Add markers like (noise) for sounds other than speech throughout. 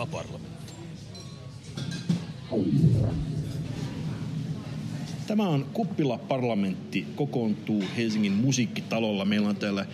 Kuppila-parlamentti. Tämä on Kuppila-parlamentti, kokoontuu Helsingin musiikkitalolla. Meillä on täällä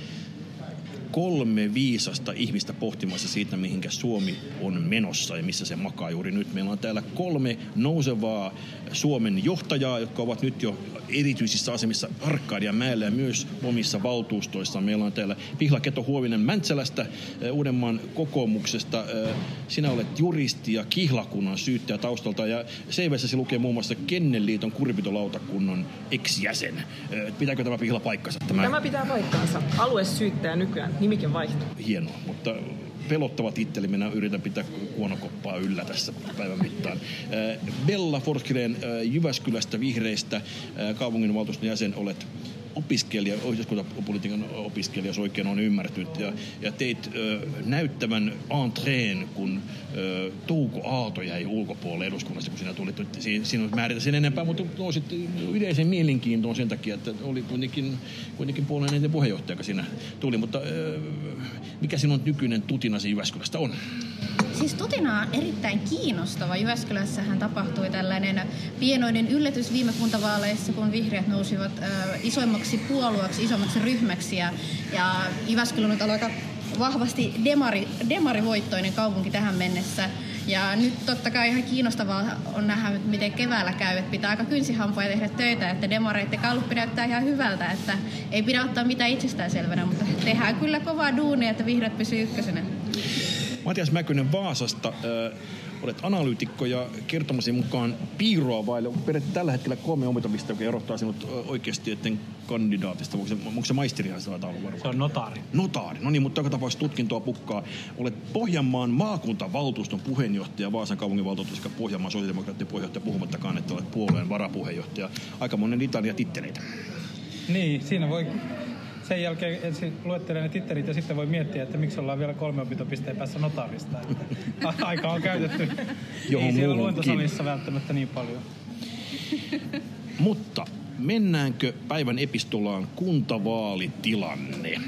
kolme viisasta ihmistä pohtimassa siitä, mihinkä Suomi on menossa ja missä se makaa juuri nyt. Meillä on täällä kolme nousevaa Suomen johtajaa, jotka ovat nyt jo erityisissä asemissa Arkadian mäellä ja myös omissa valtuustoissa. Meillä on täällä Pihla Keto Huovinen Mäntsälästä, eh, Uudenmaan kokoomuksesta. Eh, Sinä olet juristi ja kihlakunnan syyttäjä taustalta ja CVssä lukee muun muassa Kennelliiton kuripitolautakunnan ex-jäsen. Eh, Pitääkö tämä Pihla paikkansa? Tämä pitää paikkaansa. Aluesyyttäjä nykyään. Nimikin vaihtuu. hienoa, mutta pelottava titteli. Minä yritän pitää kuonokoppaa yllä tässä päivän mittaan. Äh, Bella Forsgren äh, Jyväskylästä vihreistä äh, kaupunginvaltuuston jäsen olet opiskelija, yhteiskuntapolitiikan opiskelija, jos oikein on ymmärtynyt, ja, ja teit ö, näyttävän entreen, kun ö, Touko Aalto jäi ulkopuolelle eduskunnasta, kun sinä tulit. Siinä on määritä sen enempää, mutta nousit yleisen mielenkiintoon sen takia, että oli kuitenkin, kuitenkin puolueen eniten puheenjohtaja, joka siinä tuli. Mutta ö, mikä sinun nykyinen tutinasi Jyväskylästä on? Siis Tutina on erittäin kiinnostava. Jyväskylässähän tapahtui tällainen pienoinen yllätys viime kuntavaaleissa, kun vihreät nousivat äh, isoimmaksi puolueeksi, isommaksi ryhmäksi. Ja, ja Jyväskylä on aika vahvasti demari, demarivoittoinen kaupunki tähän mennessä. Ja nyt totta kai ihan kiinnostavaa on nähdä, miten keväällä käy. Että pitää aika kynsihampoja tehdä töitä, että demareiden kalluppi näyttää ihan hyvältä. Että ei pidä ottaa mitään itsestäänselvänä, mutta tehdään kyllä kovaa duunia, että vihreät pysyy ykkösenä. Matias Mäkynen Vaasasta. Äh, olet analyytikko ja kertomasi mukaan piiroa vaille. Pedet tällä hetkellä kolme omitamista, joka erottaa sinut oikeasti etten kandidaatista. Onko se, onko se maisteri se olla varmaan? Se on notaari. Notaari. No niin, mutta joka tapauksessa tutkintoa pukkaa. Olet Pohjanmaan maakuntavaltuuston puheenjohtaja, Vaasan kaupunginvaltuutus sekä Pohjanmaan sosiaalidemokraattien puheenjohtaja, puhumattakaan, että olet puolueen varapuheenjohtaja. Aika monen litania titteleitä. Niin, siinä voi sen jälkeen ensin luettelee ne tittelit ja sitten voi miettiä, että miksi ollaan vielä kolme opintopisteen päässä notaarista. (laughs) Aika on käytetty. Johon Ei siellä luentosalissa välttämättä niin paljon. Mutta mennäänkö päivän epistolaan kuntavaalitilanne?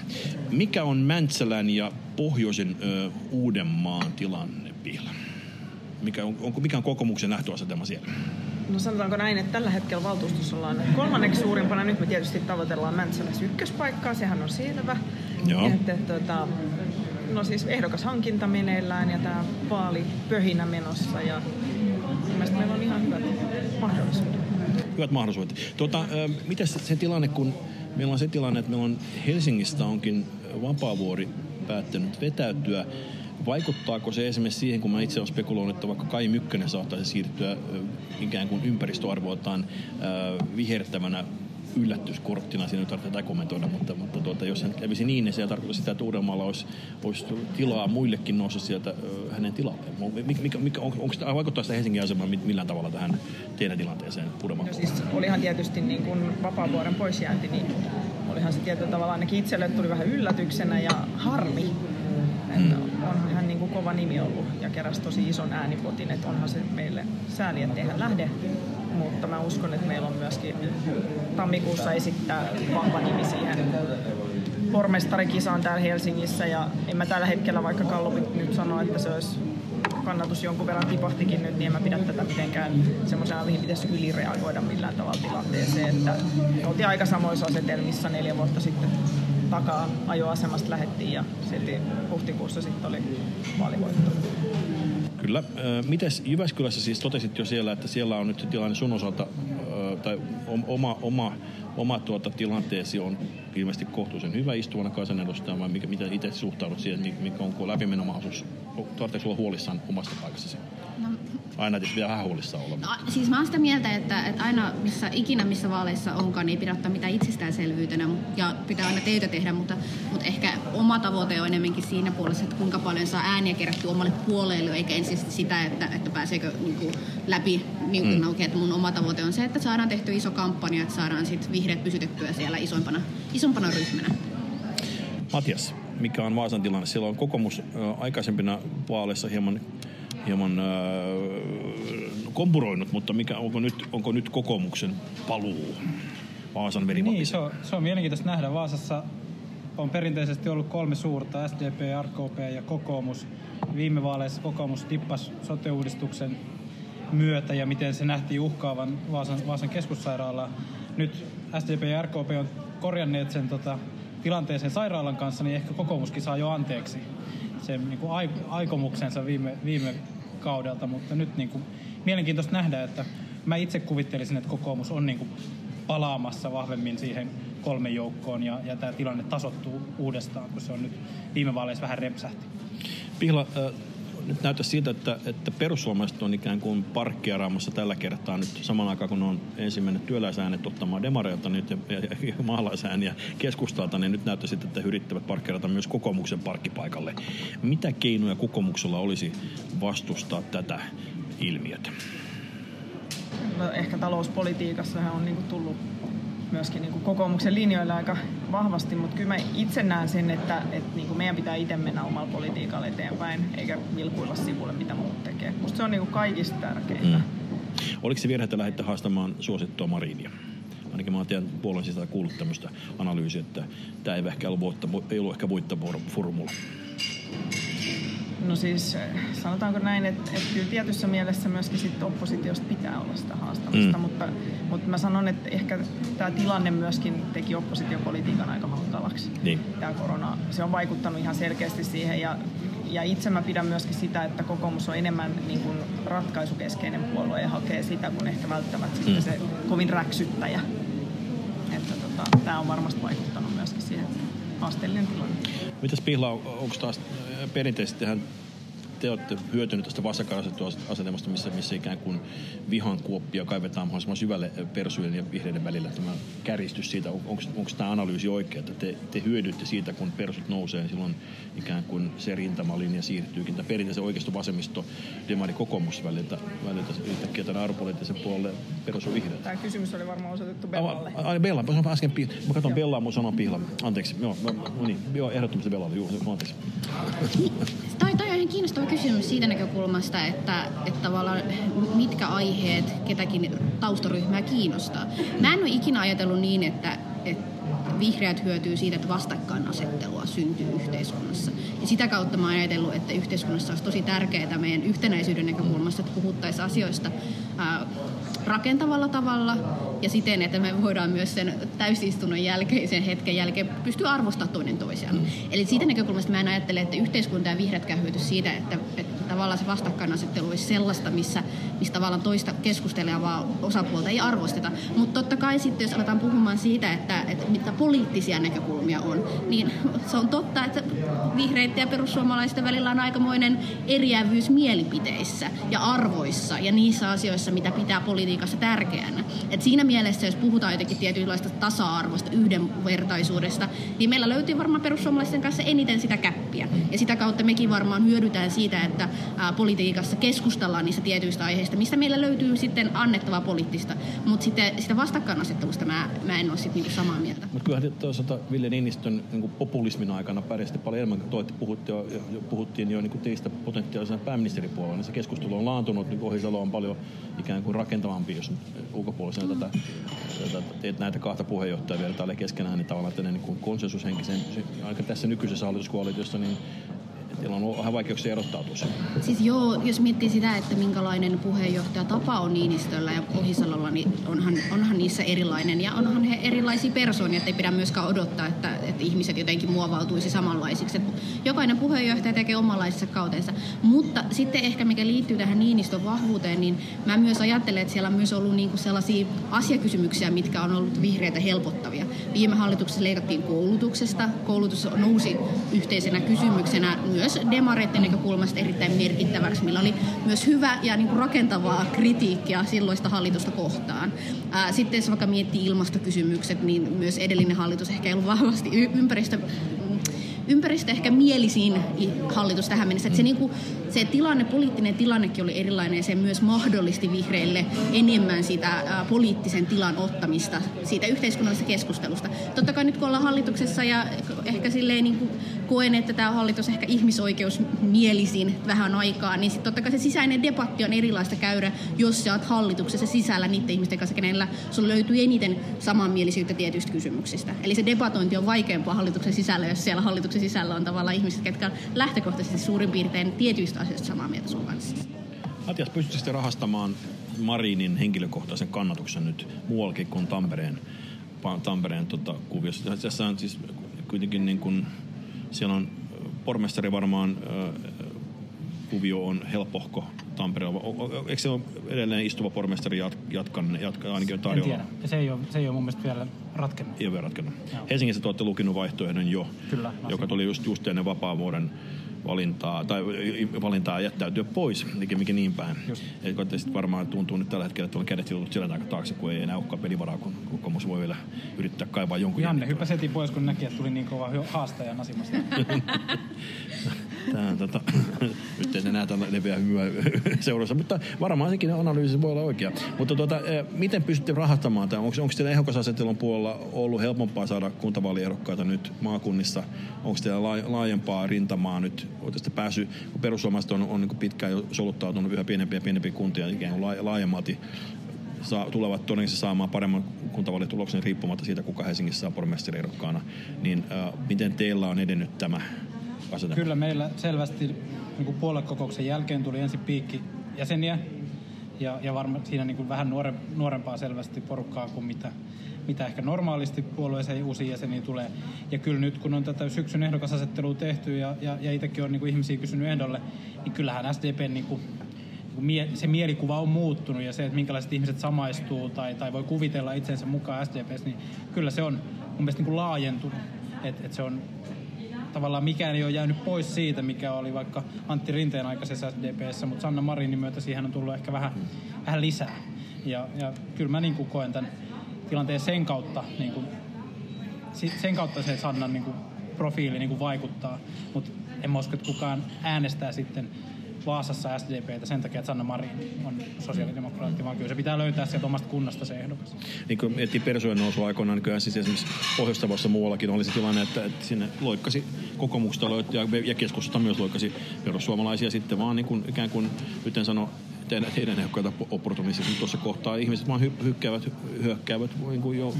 Mikä on Mäntsälän ja pohjoisen ö, Uudenmaan tilanne, Pihla? Mikä on, onko, mikä on kokoomuksen nähtöasetema siellä? No sanotaanko näin, että tällä hetkellä valtuustossa ollaan kolmanneksi suurimpana. Nyt me tietysti tavoitellaan Mäntsälässä ykköspaikkaa, sehän on selvä. Joo. Että, tota, no siis ehdokas hankinta meneillään ja tämä vaali pöhinä menossa ja mielestäni meillä on ihan hyvät mahdollisuudet. Hyvät mahdollisuudet. Tuota, ö, mitäs se tilanne, kun meillä on se tilanne, että meillä on Helsingistä onkin Vapaavuori päättänyt vetäytyä. Vaikuttaako se esimerkiksi siihen, kun mä itse olen spekuloinut, että vaikka Kai Mykkönen saattaisi siirtyä ikään kuin ympäristöarvoiltaan vihertävänä yllätyskorttina, siinä ei tarvitse tätä kommentoida, mutta, mutta tuota, jos hän kävisi niin, niin se tarkoittaa sitä, että Uudellamaalla olisi, olisi tilaa muillekin nousta sieltä ö, hänen tilalleen. Mikä, mikä, mikä, on, onko, sitä- vaikuttaako sitä Helsingin asemaa mi- millään tavalla tähän teidän tilanteeseen Uudenmaan No siis olihan tietysti niin kuin vapaavuoren poisjäänti, niin olihan se tietyllä tavalla ainakin itselle tuli vähän yllätyksenä ja harmi. Että onhan hän niin kuin kova nimi ollut ja keräsi tosi ison äänipotin, että onhan se meille sääli, ettei hän lähde. Mutta mä uskon, että meillä on myöskin tammikuussa esittää vahva nimi siihen pormestarikisaan täällä Helsingissä ja en mä tällä hetkellä, vaikka Kallupit nyt sanoo, että se olisi kannatus jonkun verran tipahtikin nyt, niin en mä pidä tätä mitenkään semmoisena, mihin pitäisi ylireagoida millään tavalla tilanteeseen. Että oltiin aika samoissa asetelmissa neljä vuotta sitten takaa ajoasemasta lähettiin ja silti huhtikuussa sitten oli vaalivoitto. Kyllä. Mites Jyväskylässä siis totesit jo siellä, että siellä on nyt tilanne sun osalta, tai om- oma, oma, oma tuota tilanteesi on ilmeisesti kohtuullisen hyvä istuvana kansanedustajana, vai mitä itse suhtaudut siihen, mikä- onko läpimenomahdollisuus? Tarvitseeko olla huolissaan omasta paikassasi? No, Aina tietysti vähän huolissaan olla. No, siis mä oon sitä mieltä, että, että aina missä ikinä missä vaaleissa onkaan, niin ei pidä ottaa mitään itsestäänselvyytenä ja pitää aina töitä tehdä, mutta, mutta ehkä oma tavoite on enemmänkin siinä puolessa, että kuinka paljon saa ääniä kerättyä omalle puolelle, eikä ensin sitä, että, että pääseekö niin kuin, läpi niin kuin mm. että mun oma tavoite on se, että saadaan tehty iso kampanja, että saadaan sit vihreät pysytettyä siellä isompana, isompana ryhmänä. Matias, mikä on Vaasan tilanne? Siellä on kokoomus aikaisempina vaaleissa hieman, hieman ö, kompuroinut, mutta mikä, onko, nyt, onko nyt kokoomuksen paluu Vaasan Niin, verimapissa? se on, se on mielenkiintoista nähdä. Vaasassa on perinteisesti ollut kolme suurta, SDP, RKP ja kokoomus. Viime vaaleissa kokoomus tippas sote-uudistuksen myötä ja miten se nähtiin uhkaavan Vaasan, Vaasan keskussairaalaa. Nyt SDP ja RKP on korjanneet sen tota, tilanteeseen sairaalan kanssa, niin ehkä kokoomuskin saa jo anteeksi sen niin kuin aikomuksensa viime, viime kaudelta, mutta nyt niin kuin, mielenkiintoista nähdä, että mä itse kuvittelisin, että kokoomus on niin kuin palaamassa vahvemmin siihen kolmen joukkoon ja, ja tämä tilanne tasottuu uudestaan, kun se on nyt viime vaaleissa vähän repsähti. Pihla, äh, nyt näyttää siltä, että, että perussuomalaiset on ikään kuin parkkiaraamassa tällä kertaa nyt saman aikaan, kun on ensimmäinen työläisäänet ottamaan demareilta nyt ja, ja, ja maalaisääniä keskustalta, niin nyt näyttää siltä, että he yrittävät parkkeerata myös kokoomuksen parkkipaikalle. Mitä keinoja kokoomuksella olisi vastustaa tätä ilmiötä? No, ehkä talouspolitiikassa on niin tullut myöskin niin kokoomuksen linjoilla aika vahvasti, mutta kyllä mä itse näen sen, että, että niin kuin meidän pitää itse mennä omalla politiikalla eteenpäin, eikä vilkuilla sivulle, mitä muut tekee. Musta se on niin kuin kaikista tärkeintä. Mm. Oliko se virhe, että lähditte haastamaan suosittua Marinia? Ainakin mä oon puolueen sisällä kuullut tämmöistä analyysiä, että tämä ei ehkä ollut, ei ollut ehkä voittaformula. No siis sanotaanko näin, että, että kyllä tietyssä mielessä myöskin sit oppositiosta pitää olla sitä haastamista, mm. mutta, mutta mä sanon, että ehkä tämä tilanne myöskin teki oppositiopolitiikan aika hankalaksi. Niin. Tämä korona, se on vaikuttanut ihan selkeästi siihen ja, ja itse mä pidän myöskin sitä, että kokoomus on enemmän niin kuin ratkaisukeskeinen puolue ja hakee sitä, kun ehkä välttämättä mm. se kovin räksyttäjä. Että tota, tämä on varmasti vaikuttanut haasteellinen tilanne. Mitäs Pihla, onko taas perinteisesti te olette hyötyneet tästä vastakkainasetelmasta, missä, missä ikään kuin vihan kuoppia kaivetaan mahdollisimman syvälle persujen ja vihreiden välillä. Tämä käristys siitä, on, onko, onko tämä analyysi oikea, että te, te hyödytte siitä, kun persut nousee, niin silloin ikään kuin se rintamalinja siirtyykin. Tämä perinteisen oikeisto vasemmisto demari kokoomus väliltä, väliltä yhtäkkiä tämän arvopoliittisen puolelle perus vihreät. Tämä kysymys oli varmaan osoitettu Bellalle. Ai, Bella, mä äsken, mä katson Bellaa, mun sanon Pihla. Anteeksi, joo, no, niin, joo ehdottomasti Bellalle, joo, anteeksi. Ihan kiinnostava kysymys siitä näkökulmasta, että, että tavallaan mitkä aiheet ketäkin taustaryhmää kiinnostaa. Mä en ole ikinä ajatellut niin, että, että vihreät hyötyy siitä, että vastakkainasettelua syntyy yhteiskunnassa. Ja sitä kautta mä oon ajatellut, että yhteiskunnassa olisi tosi tärkeää meidän yhtenäisyyden näkökulmasta, että puhuttaisiin asioista ää, rakentavalla tavalla ja siten, että me voidaan myös sen täysistunnon jälkeisen hetken jälkeen pystyä arvostamaan toinen toisiaan. Mm. Eli siitä näkökulmasta mä en ajattele, että yhteiskunta ja hyöty siitä, että, että tavallaan se vastakkainasettelu olisi sellaista, missä, missä tavallaan toista keskustelevaa osapuolta ei arvosteta. Mutta totta kai sitten, jos aletaan puhumaan siitä, että, että mitä poliittisia näkökulmia on, niin se on totta, että vihreiden ja perussuomalaisten välillä on aikamoinen eriävyys mielipiteissä ja arvoissa ja niissä asioissa, mitä pitää politiikassa tärkeänä. Et siinä mielessä, jos puhutaan jotenkin tietynlaista tasa-arvosta, yhdenvertaisuudesta, niin meillä löytyy varmaan perussuomalaisten kanssa eniten sitä käppiä. Ja sitä kautta mekin varmaan hyödytään siitä, että ää, politiikassa keskustellaan niistä tietyistä aiheista, mistä meillä löytyy sitten annettavaa poliittista. Mutta sitten sitä vastakkainasettelusta mä, mä en ole sitten niinku samaa mieltä. Mutta kyllähän toisaalta Ville Niinistön niinku populismin aikana pärjäsitte paljon enemmän kuin toitte, puhutte jo, jo, puhuttiin jo niinku teistä potentiaalisena pääministeripuolella, niin se keskustelu on laantunut, niin Ohisalo on paljon ikään kuin rakentavampi, jos ulkopuolisena tätä, tätä, teet näitä kahta puheenjohtajaa vertailee keskenään, niin tavallaan tämmöinen niin konsensushenkisen, aika tässä nykyisessä hallituskoalitiossa, niin Teillä on ollut vähän vaikeuksia erottautua Siis joo, jos miettii sitä, että minkälainen puheenjohtaja tapa on Niinistöllä ja Ohisalolla, niin onhan, onhan niissä erilainen. Ja onhan he erilaisia persoonia, että ei pidä myöskään odottaa, että, että ihmiset jotenkin muovautuisi samanlaisiksi. Että jokainen puheenjohtaja tekee omanlaisessa kautensa. Mutta sitten ehkä mikä liittyy tähän Niinistön vahvuuteen, niin mä myös ajattelen, että siellä on myös ollut niinku sellaisia asiakysymyksiä, mitkä on ollut vihreitä helpottavia. Viime hallituksessa leikattiin koulutuksesta. Koulutus nousi yhteisenä kysymyksenä myös demareiden näkökulmasta erittäin merkittäväksi, millä oli myös hyvä ja niin kuin rakentavaa kritiikkiä silloista hallitusta kohtaan. Sitten jos vaikka miettii ilmastokysymykset, niin myös edellinen hallitus ehkä ei ollut vahvasti ympäristö ympäristö ehkä mielisiin hallitus tähän mennessä. Että se, niin kuin, se tilanne, poliittinen tilannekin oli erilainen ja se myös mahdollisti vihreille enemmän sitä ää, poliittisen tilan ottamista siitä yhteiskunnallisesta keskustelusta. Totta kai nyt kun ollaan hallituksessa ja ehkä silleen niin kuin koen, että tämä hallitus ehkä ihmisoikeusmielisin vähän aikaa, niin sitten totta kai se sisäinen debatti on erilaista käydä, jos sä oot hallituksessa sisällä niiden ihmisten kanssa, kenellä sulla löytyy eniten samanmielisyyttä tietyistä kysymyksistä. Eli se debatointi on vaikeampaa hallituksen sisällä, jos siellä hallituksen sisällä on tavallaan ihmiset, jotka on lähtökohtaisesti suurin piirtein tietyistä asioista samaa mieltä sun kanssa. Matias, pystytkö rahastamaan Marinin henkilökohtaisen kannatuksen nyt muuallakin kuin Tampereen, Tampereen tota, kuviossa? Tässä on siis kuitenkin niin kuin, siellä on pormestari varmaan kuvio on helpohko Tampereella. Eikö se ole edelleen istuva pormestari jatkan, jatkan ainakin tarjolla? En tiedä. Se ei, ole, se ei ole mun mielestä vielä ratkennut. Ei ole vielä ratkennut. Joo. Helsingissä te olette lukinut vaihtoehdon jo, Kyllä, joka tuli just, just ennen vapaavuoden valintaa, tai valintaa jättäytyä pois, mikä niin päin. Sitten varmaan tuntuu nyt tällä hetkellä, että on kädet silloin siellä taakse, kun ei enää olekaan pelivaraa, kun kokoomus voi vielä yrittää kaivaa jonkun Janne hyppäsi heti pois, kun näki, että tuli niin kova haastaja nasimasta. (laughs) Tämä, tota, (laughs) nyt ei enää tällä leveä hymyä seurassa, mutta varmaan sekin analyysi voi olla oikea. Mutta tuota, e, miten pystytte rahoittamaan tämän? Onko, onko teillä ehdokasasettelun puolella ollut helpompaa saada kuntavaaliehdokkaita nyt maakunnissa? Onko teillä laajempaa rintamaa nyt? Olette päässyt, kun perussuomalaiset on, on niin pitkään jo soluttautunut yhä pienempiä ja pienempiä kuntia ikään kuin laajemmalti saa, tulevat todennäköisesti saamaan paremman kuntavaalituloksen riippumatta siitä, kuka Helsingissä on pormestariehdokkaana. Niin äh, miten teillä on edennyt tämä asetelma? Kyllä meillä selvästi niin puoluekokouksen jälkeen tuli ensin piikki jäseniä ja, ja varmaan siinä niin kuin vähän nuore, nuorempaa selvästi porukkaa kuin mitä, mitä ehkä normaalisti puolueeseen uusia jäseniä tulee. Ja kyllä nyt kun on tätä syksyn ehdokasasettelua tehty ja, ja, ja itsekin on niin kuin ihmisiä kysynyt ehdolle, niin kyllähän SDP niin kuin, niin se mielikuva on muuttunut ja se, että minkälaiset ihmiset samaistuu tai, tai voi kuvitella itsensä mukaan SDPs, niin kyllä se on mun mielestä niin kuin laajentunut. Että et se on tavallaan mikään ei ole jäänyt pois siitä, mikä oli vaikka Antti Rinteen aikaisessa SDPssä, mutta Sanna Marinin myötä siihen on tullut ehkä vähän, vähän lisää. Ja, ja kyllä mä niin kuin koen tämän tilanteen sen kautta, niin kuin, sen kautta se Sannan niin kuin profiili niin kuin vaikuttaa, mutta en mä usko, että kukaan äänestää sitten Vaasassa SDPtä sen takia, että Sanna Marin on sosiaalidemokraatti, vaan kyllä se pitää löytää sieltä omasta kunnasta se ehdokas. Niin kuin miettii persojen nousua aikoinaan, niin kyllä siis esimerkiksi pohjois muuallakin oli se tilanne, että, että sinne loikkasi kokoomuksesta ja, ja keskusta myös loikkasi perussuomalaisia sitten vaan niin kuin, ikään kuin, nyt en sano teidän, teidän ehdokkaita opportunistismi tuossa kohtaa. Ihmiset vaan hy- hykkäävät, hyökkäävät niin kuin jo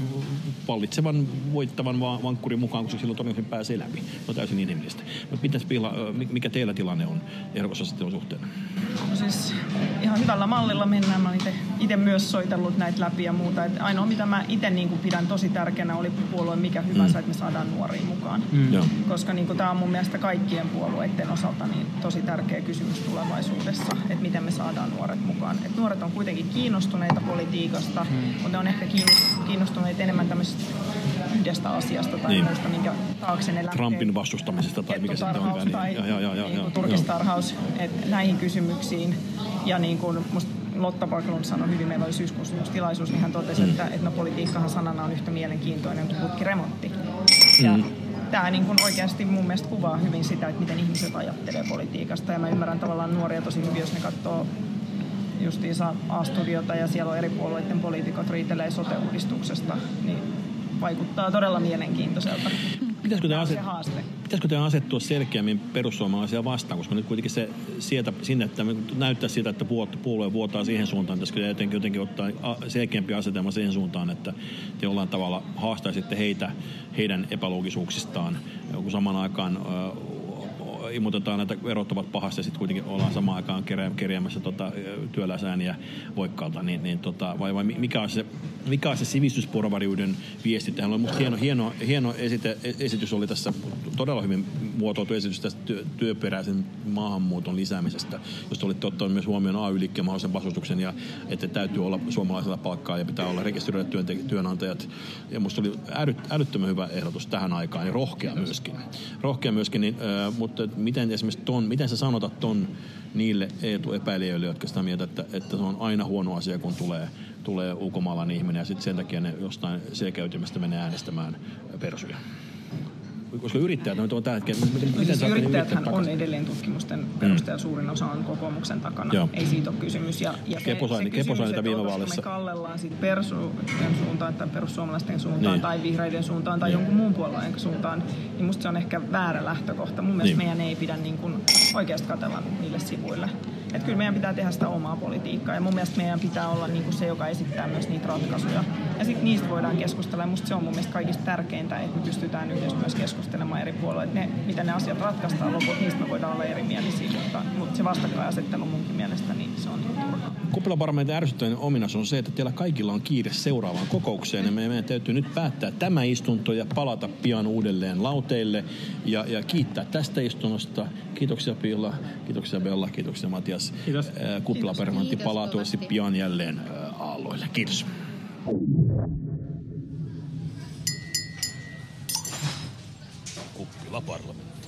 pallitsevan, voittavan vaan vankkurin mukaan, koska silloin todennäköisesti pääsee läpi. No täysin inhimillistä. Mutta mikä teillä tilanne on ehdokasasettelun suhteen? No siis ihan hyvällä mallilla mennään. Mä olen itse myös soitellut näitä läpi ja muuta. Et ainoa mitä mä itse niin pidän tosi tärkeänä oli puolue mikä hyvänsä, mm. että me saadaan nuoria mukaan. Mm. Koska niin tämä on mun mielestä kaikkien puolueiden osalta niin tosi tärkeä kysymys tulevaisuudessa, että miten me saadaan nuoret mukaan. Et nuoret on kuitenkin kiinnostuneita politiikasta, mm. mutta ne on ehkä kiinnostuneita enemmän tämmöisestä yhdestä asiasta tai niin. muusta, minkä taakse ne lähtee. Trumpin vastustamisesta tai mikä sitten onkaan. Niin- tai ja, ja, ja, ja, niin ja, turkistarhaus, että näihin kysymyksiin. Ja niin kuin musta Lotta Backlund sanoi hyvin, meillä oli syyskuussa tilaisuus, niin hän totesi, mm. että, että no, politiikkahan sanana on yhtä mielenkiintoinen kuin putkiremontti. Ja mm tämä niin kuin oikeasti mun mielestä kuvaa hyvin sitä, että miten ihmiset ajattelee politiikasta. Ja mä ymmärrän tavallaan nuoria tosi hyvin, jos ne katsoo justiinsa A-studiota ja siellä on eri puolueiden poliitikot riitelee sote-uudistuksesta, niin vaikuttaa todella mielenkiintoiselta. Pitäisikö te, aset, pitäisikö te asettua selkeämmin perussuomalaisia vastaan, koska nyt kuitenkin se sieltä, sinne, että näyttää siltä, että puolue vuotaa siihen suuntaan, pitäisikö jotenkin, jotenkin ottaa selkeämpi asetelma siihen suuntaan, että te jollain tavalla haastaisitte heitä heidän epäloogisuuksistaan, kun samaan aikaan ilmoitetaan, näitä ovat pahasti ja sitten kuitenkin ollaan samaan aikaan kerjäämässä tota, työläisääniä voikkaalta, niin, niin tota, vai, vai mikä on se, mikä on se sivistysporvariuden viesti? Tähän on hieno, hieno, hieno esite, esitys oli tässä, todella hyvin muotoiltu esitys tästä työ, työperäisen maahanmuuton lisäämisestä, josta olitte ottanut myös huomioon AY-liikkeen mahdollisen vastustuksen ja että täytyy olla suomalaisella palkkaa ja pitää olla rekisteröidät työnantajat. Ja musta oli älyt, älyttömän hyvä ehdotus tähän aikaan ja rohkea myöskin. Rohkea myöskin, niin, äh, mutta miten esimerkiksi ton, miten sä sanotat ton niille epäilijöille, jotka sitä mieltä, että, että se on aina huono asia, kun tulee, tulee ulkomaalainen ihminen ja sitten sen takia ne jostain selkäytymästä menee äänestämään persuja? Koska yrittäjät on tällä hetkellä, miten, No siis yrittäjäthän on edelleen tutkimusten perusteella suurin osa on kokoomuksen takana. Joo. Ei siitä ole kysymys. Ja, ja Kepo sai- se sai kysymys, että viime vaaleissa. me kallellaan sit persujen suuntaan tai perussuomalaisten suuntaan Niin. tai vihreiden suuntaan tai jonkun muun puolueen suuntaan, niin musta se on ehkä väärä lähtökohta. Mun mielestä Niin. meidän ei pidä niin kuin oikeasti katella niille sivuille. Et kyllä meidän pitää tehdä sitä omaa politiikkaa ja mun mielestä meidän pitää olla niin kuin se, joka esittää myös niitä ratkaisuja. Ja sitten niistä voidaan keskustella ja musta se on mun mielestä kaikista tärkeintä, että me pystytään yhdessä myös keskustelemaan eri puolueet. Ne, miten ne asiat ratkaistaan loput, niistä me voidaan olla erimielisiä, mutta, mutta se vastakkainasettelu munkin mielestä, niin se on turha. Kuppelaparlamentin ärsyttävän ominaisuus on se, että teillä kaikilla on kiire seuraavaan kokoukseen ja meidän täytyy nyt päättää tämä istunto ja palata pian uudelleen lauteille ja, ja kiittää tästä istunnosta. Kiitoksia Pilla, kiitoksia Bella, kiitoksia Matias. Kiitos. Kiitos palaa tuossa pian jälleen aalloille. Kiitos. Kuppilaparlamentti.